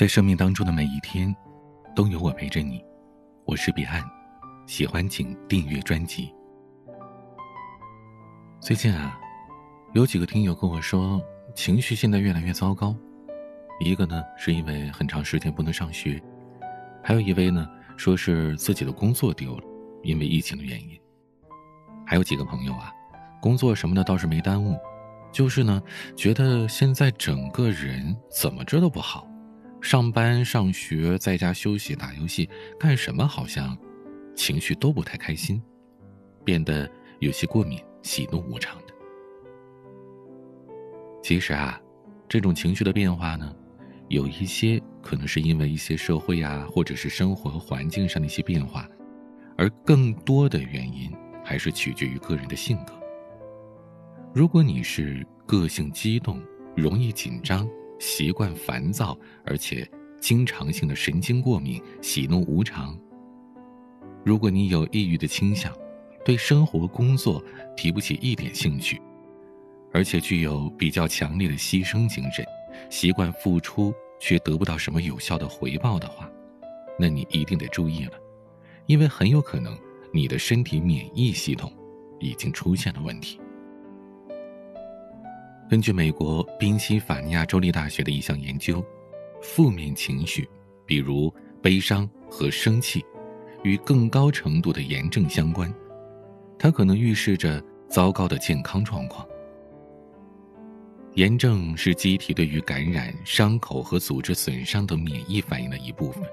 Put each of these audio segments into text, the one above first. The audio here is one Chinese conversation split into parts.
在生命当中的每一天，都有我陪着你。我是彼岸，喜欢请订阅专辑。最近啊，有几个听友跟我说，情绪现在越来越糟糕。一个呢，是因为很长时间不能上学；还有一位呢，说是自己的工作丢了，因为疫情的原因。还有几个朋友啊，工作什么的倒是没耽误，就是呢，觉得现在整个人怎么着都不好。上班、上学，在家休息、打游戏，干什么好像情绪都不太开心，变得有些过敏、喜怒无常的。其实啊，这种情绪的变化呢，有一些可能是因为一些社会啊，或者是生活环境上的一些变化，而更多的原因还是取决于个人的性格。如果你是个性激动、容易紧张，习惯烦躁，而且经常性的神经过敏、喜怒无常。如果你有抑郁的倾向，对生活工作提不起一点兴趣，而且具有比较强烈的牺牲精神，习惯付出却得不到什么有效的回报的话，那你一定得注意了，因为很有可能你的身体免疫系统已经出现了问题。根据美国宾夕法尼亚州立大学的一项研究，负面情绪，比如悲伤和生气，与更高程度的炎症相关，它可能预示着糟糕的健康状况。炎症是机体对于感染、伤口和组织损伤等免疫反应的一部分，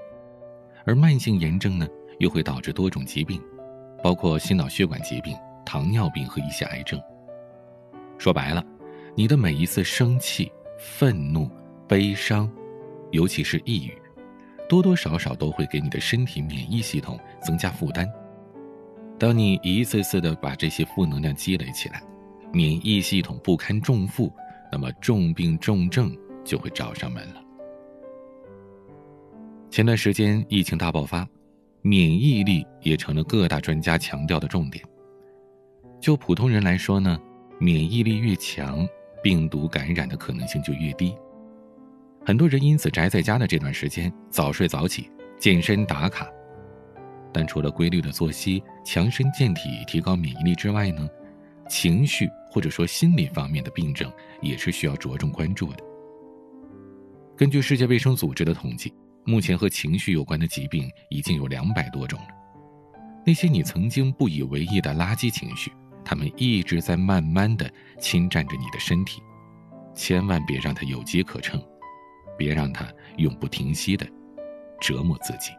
而慢性炎症呢，又会导致多种疾病，包括心脑血管疾病、糖尿病和一些癌症。说白了。你的每一次生气、愤怒、悲伤，尤其是抑郁，多多少少都会给你的身体免疫系统增加负担。当你一次次的把这些负能量积累起来，免疫系统不堪重负，那么重病重症就会找上门了。前段时间疫情大爆发，免疫力也成了各大专家强调的重点。就普通人来说呢，免疫力越强。病毒感染的可能性就越低。很多人因此宅在家的这段时间，早睡早起、健身打卡。但除了规律的作息、强身健体、提高免疫力之外呢，情绪或者说心理方面的病症也是需要着重关注的。根据世界卫生组织的统计，目前和情绪有关的疾病已经有两百多种了。那些你曾经不以为意的垃圾情绪。他们一直在慢慢的侵占着你的身体，千万别让它有机可乘，别让它永不停息的折磨自己。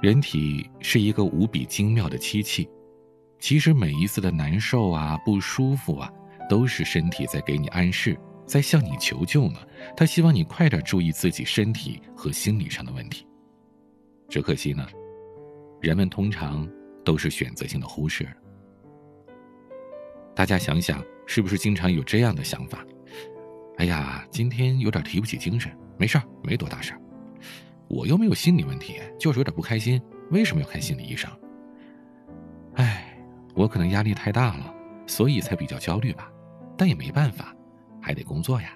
人体是一个无比精妙的机器，其实每一次的难受啊、不舒服啊，都是身体在给你暗示，在向你求救呢。他希望你快点注意自己身体和心理上的问题。只可惜呢，人们通常。都是选择性的忽视。大家想想，是不是经常有这样的想法？哎呀，今天有点提不起精神，没事儿，没多大事儿。我又没有心理问题，就是有点不开心，为什么要看心理医生？哎，我可能压力太大了，所以才比较焦虑吧。但也没办法，还得工作呀。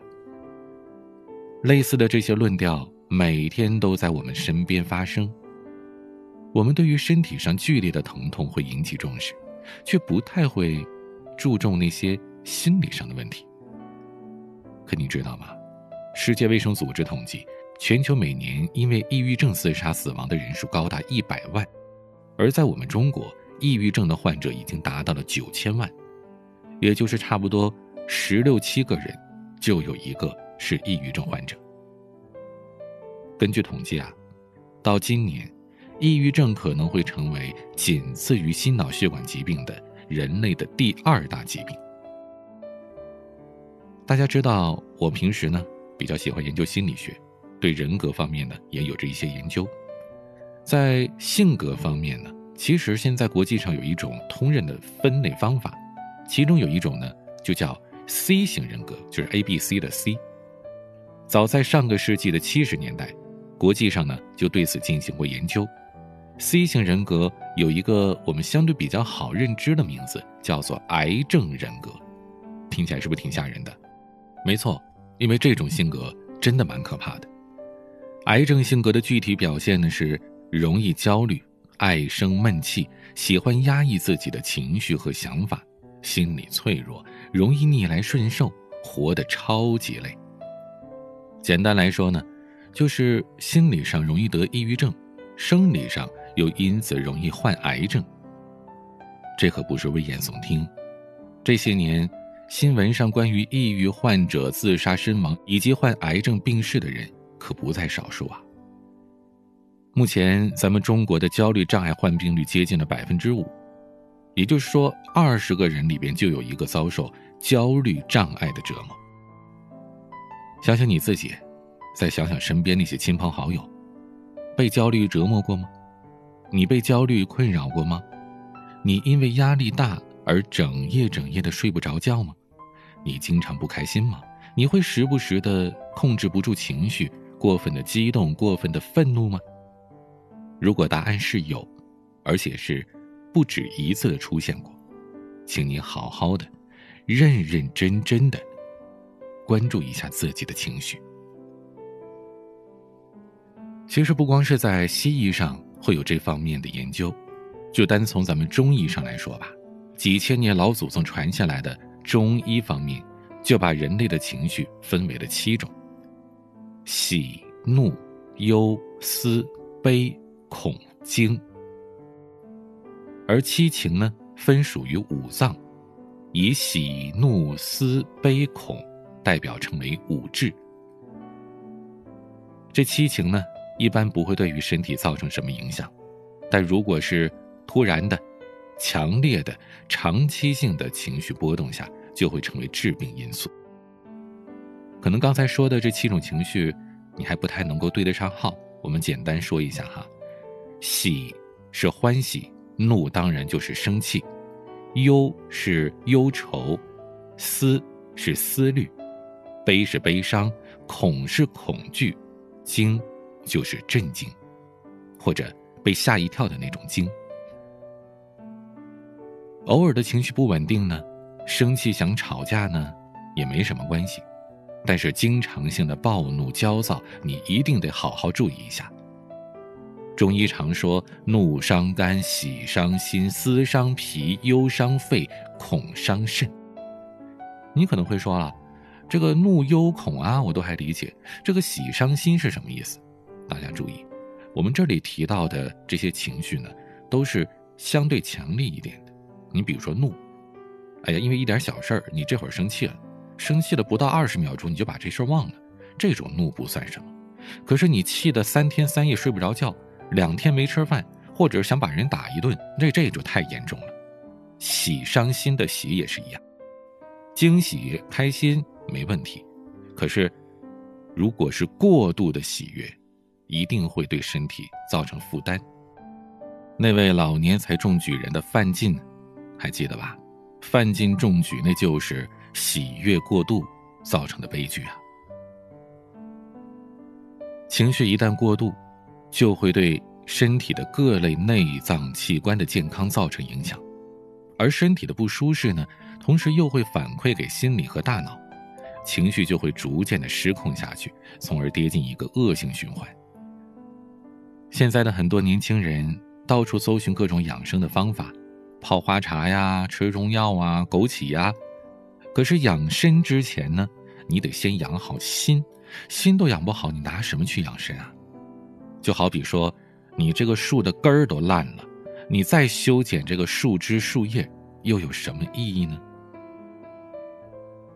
类似的这些论调，每天都在我们身边发生。我们对于身体上剧烈的疼痛会引起重视，却不太会注重那些心理上的问题。可你知道吗？世界卫生组织统计，全球每年因为抑郁症自杀死亡的人数高达一百万，而在我们中国，抑郁症的患者已经达到了九千万，也就是差不多十六七个人就有一个是抑郁症患者。根据统计啊，到今年。抑郁症可能会成为仅次于心脑血管疾病的人类的第二大疾病。大家知道，我平时呢比较喜欢研究心理学，对人格方面呢也有着一些研究。在性格方面呢，其实现在国际上有一种通认的分类方法，其中有一种呢就叫 C 型人格，就是 A、B、C 的 C。早在上个世纪的七十年代，国际上呢就对此进行过研究。C 型人格有一个我们相对比较好认知的名字，叫做癌症人格，听起来是不是挺吓人的？没错，因为这种性格真的蛮可怕的。癌症性格的具体表现呢是容易焦虑、爱生闷气、喜欢压抑自己的情绪和想法、心理脆弱、容易逆来顺受、活得超级累。简单来说呢，就是心理上容易得抑郁症，生理上又因此容易患癌症。这可不是危言耸听，这些年新闻上关于抑郁患者自杀身亡以及患癌症病逝的人可不在少数啊。目前咱们中国的焦虑障碍患病率接近了百分之五，也就是说，二十个人里边就有一个遭受焦虑障碍的折磨。想想你自己，再想想身边那些亲朋好友，被焦虑折磨过吗？你被焦虑困扰过吗？你因为压力大而整夜整夜的睡不着觉吗？你经常不开心吗？你会时不时的控制不住情绪，过分的激动、过分的愤怒吗？如果答案是有，而且是不止一次的出现过，请你好好的、认认真真的关注一下自己的情绪。其实不光是在西医上会有这方面的研究。就单从咱们中医上来说吧，几千年老祖宗传下来的中医方面，就把人类的情绪分为了七种：喜、怒、忧、思、悲、恐、惊。而七情呢，分属于五脏，以喜、怒、思、悲、恐代表成为五志。这七情呢，一般不会对于身体造成什么影响，但如果是突然的、强烈的、长期性的情绪波动下，就会成为致病因素。可能刚才说的这七种情绪，你还不太能够对得上号。我们简单说一下哈：喜是欢喜，怒当然就是生气，忧是忧愁，思是思虑，悲是悲伤，恐是恐惧，惊就是震惊，或者被吓一跳的那种惊。偶尔的情绪不稳定呢，生气想吵架呢，也没什么关系。但是经常性的暴怒、焦躁，你一定得好好注意一下。中医常说：怒伤肝，喜伤心，思伤脾，忧伤肺，恐伤肾。你可能会说啊，这个怒、忧、恐啊，我都还理解。这个喜、伤、心是什么意思？大家注意，我们这里提到的这些情绪呢，都是相对强烈一点的。你比如说怒，哎呀，因为一点小事儿，你这会儿生气了，生气了不到二十秒钟，你就把这事儿忘了，这种怒不算什么。可是你气得三天三夜睡不着觉，两天没吃饭，或者想把人打一顿，这这就太严重了。喜伤心的喜也是一样，惊喜开心没问题，可是如果是过度的喜悦，一定会对身体造成负担。那位老年才中举人的范进。还记得吧？范进中举，那就是喜悦过度造成的悲剧啊！情绪一旦过度，就会对身体的各类内脏器官的健康造成影响，而身体的不舒适呢，同时又会反馈给心理和大脑，情绪就会逐渐的失控下去，从而跌进一个恶性循环。现在的很多年轻人到处搜寻各种养生的方法。泡花茶呀，吃中药啊，枸杞呀。可是养身之前呢，你得先养好心，心都养不好，你拿什么去养身啊？就好比说，你这个树的根儿都烂了，你再修剪这个树枝树叶，又有什么意义呢？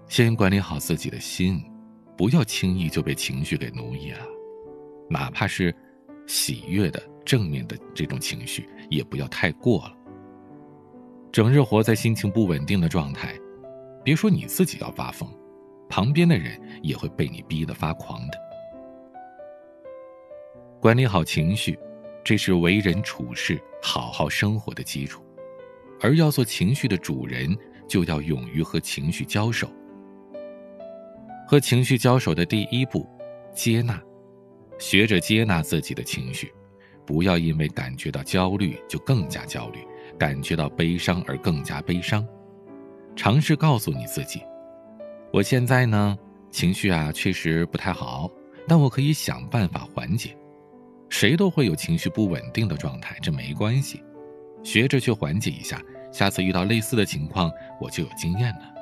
先管理好自己的心，不要轻易就被情绪给奴役了，哪怕是喜悦的、正面的这种情绪，也不要太过了。整日活在心情不稳定的状态，别说你自己要发疯，旁边的人也会被你逼得发狂的。管理好情绪，这是为人处事、好好生活的基础。而要做情绪的主人，就要勇于和情绪交手。和情绪交手的第一步，接纳，学着接纳自己的情绪，不要因为感觉到焦虑就更加焦虑。感觉到悲伤而更加悲伤，尝试告诉你自己：“我现在呢，情绪啊确实不太好，但我可以想办法缓解。谁都会有情绪不稳定的状态，这没关系，学着去缓解一下，下次遇到类似的情况，我就有经验了。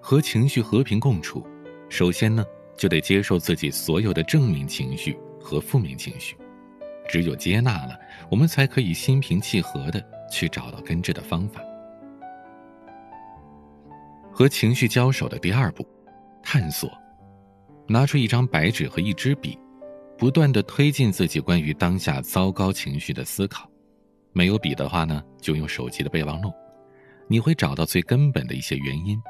和情绪和平共处，首先呢，就得接受自己所有的正面情绪和负面情绪，只有接纳了，我们才可以心平气和的去找到根治的方法。和情绪交手的第二步，探索，拿出一张白纸和一支笔。不断的推进自己关于当下糟糕情绪的思考，没有笔的话呢，就用手机的备忘录，你会找到最根本的一些原因。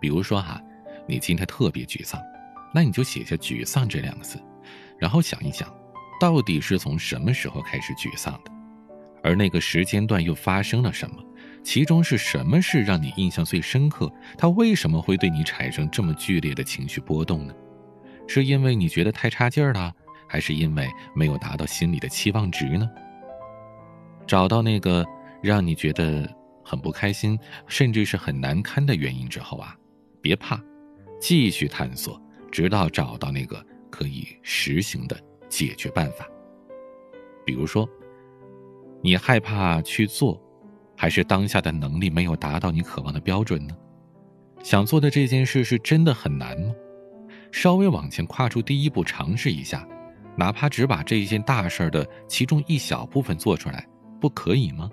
比如说哈，你今天特别沮丧，那你就写下“沮丧”这两个字，然后想一想，到底是从什么时候开始沮丧的，而那个时间段又发生了什么，其中是什么事让你印象最深刻？它为什么会对你产生这么剧烈的情绪波动呢？是因为你觉得太差劲儿了，还是因为没有达到心里的期望值呢？找到那个让你觉得很不开心，甚至是很难堪的原因之后啊，别怕，继续探索，直到找到那个可以实行的解决办法。比如说，你害怕去做，还是当下的能力没有达到你渴望的标准呢？想做的这件事是真的很难吗？稍微往前跨出第一步，尝试一下，哪怕只把这一件大事的其中一小部分做出来，不可以吗？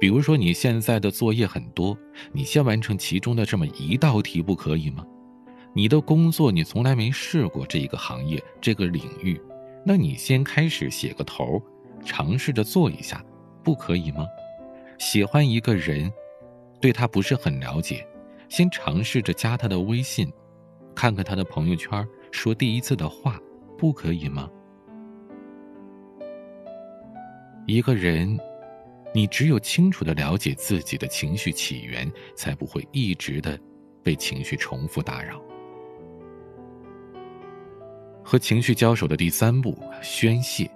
比如说你现在的作业很多，你先完成其中的这么一道题，不可以吗？你的工作你从来没试过这一个行业这个领域，那你先开始写个头，尝试着做一下，不可以吗？喜欢一个人，对他不是很了解，先尝试着加他的微信。看看他的朋友圈，说第一次的话，不可以吗？一个人，你只有清楚的了解自己的情绪起源，才不会一直的被情绪重复打扰。和情绪交手的第三步，宣泄。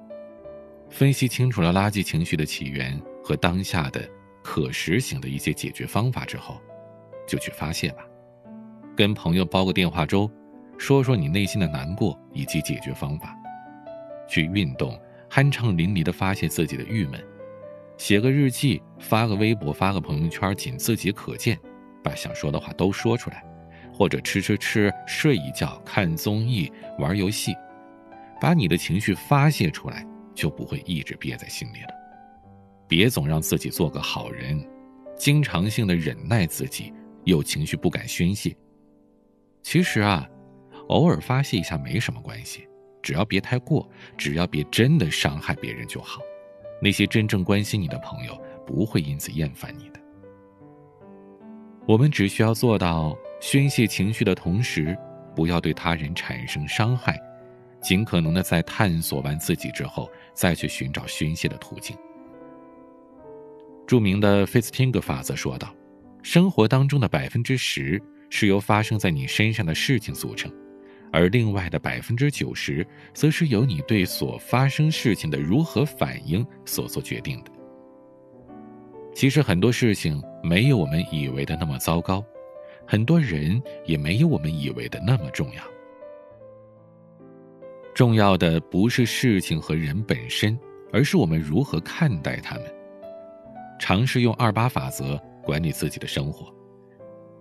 分析清楚了垃圾情绪的起源和当下的可实行的一些解决方法之后，就去发泄吧。跟朋友煲个电话粥，说说你内心的难过以及解决方法；去运动，酣畅淋漓地发泄自己的郁闷；写个日记，发个微博，发个朋友圈，仅自己可见，把想说的话都说出来；或者吃吃吃，睡一觉，看综艺，玩游戏，把你的情绪发泄出来，就不会一直憋在心里了。别总让自己做个好人，经常性的忍耐自己，有情绪不敢宣泄。其实啊，偶尔发泄一下没什么关系，只要别太过，只要别真的伤害别人就好。那些真正关心你的朋友不会因此厌烦你的。我们只需要做到宣泄情绪的同时，不要对他人产生伤害，尽可能的在探索完自己之后，再去寻找宣泄的途径。著名的费斯汀格法则说道：“生活当中的百分之十。”是由发生在你身上的事情组成，而另外的百分之九十，则是由你对所发生事情的如何反应所做决定的。其实很多事情没有我们以为的那么糟糕，很多人也没有我们以为的那么重要。重要的不是事情和人本身，而是我们如何看待他们。尝试用二八法则管理自己的生活。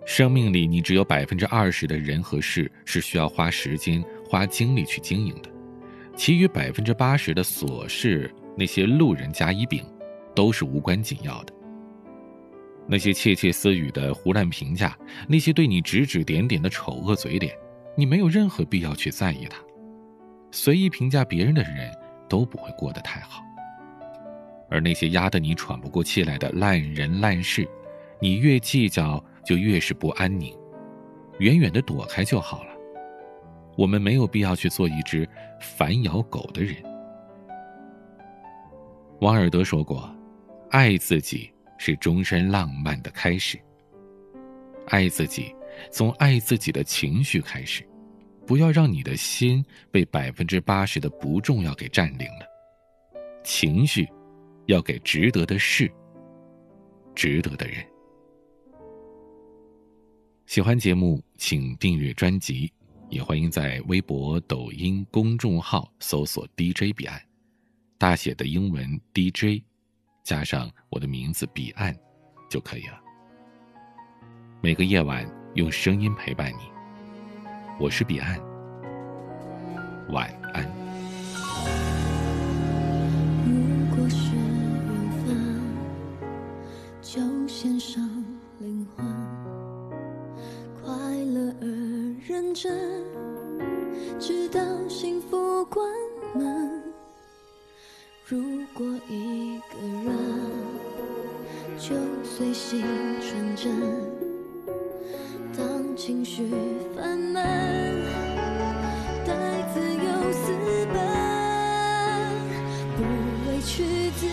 生命里，你只有百分之二十的人和事是需要花时间、花精力去经营的，其余百分之八十的琐事，那些路人甲乙丙，都是无关紧要的。那些窃窃私语的胡乱评价，那些对你指指点点的丑恶嘴脸，你没有任何必要去在意它。随意评价别人的人，都不会过得太好。而那些压得你喘不过气来的烂人烂事，你越计较。就越是不安宁，远远的躲开就好了。我们没有必要去做一只反咬狗的人。王尔德说过：“爱自己是终身浪漫的开始。”爱自己，从爱自己的情绪开始，不要让你的心被百分之八十的不重要给占领了。情绪，要给值得的事，值得的人。喜欢节目，请订阅专辑，也欢迎在微博、抖音公众号搜索 “DJ 彼岸”，大写的英文 “DJ”，加上我的名字“彼岸”就可以了。每个夜晚用声音陪伴你，我是彼岸，晚安。如果是缘分，就献上灵魂，快乐而认真，直到幸福关门。如果一个人，就随心纯真，当情绪烦闷，带自由私奔。不委屈自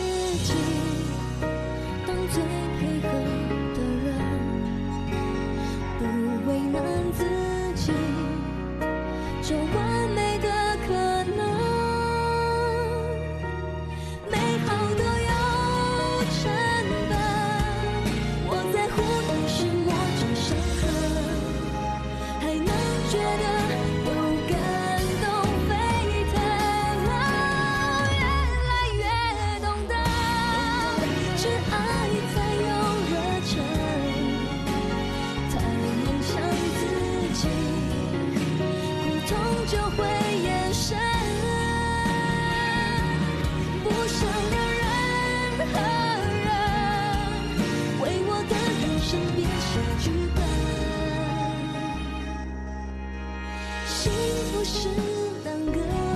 幸福是两个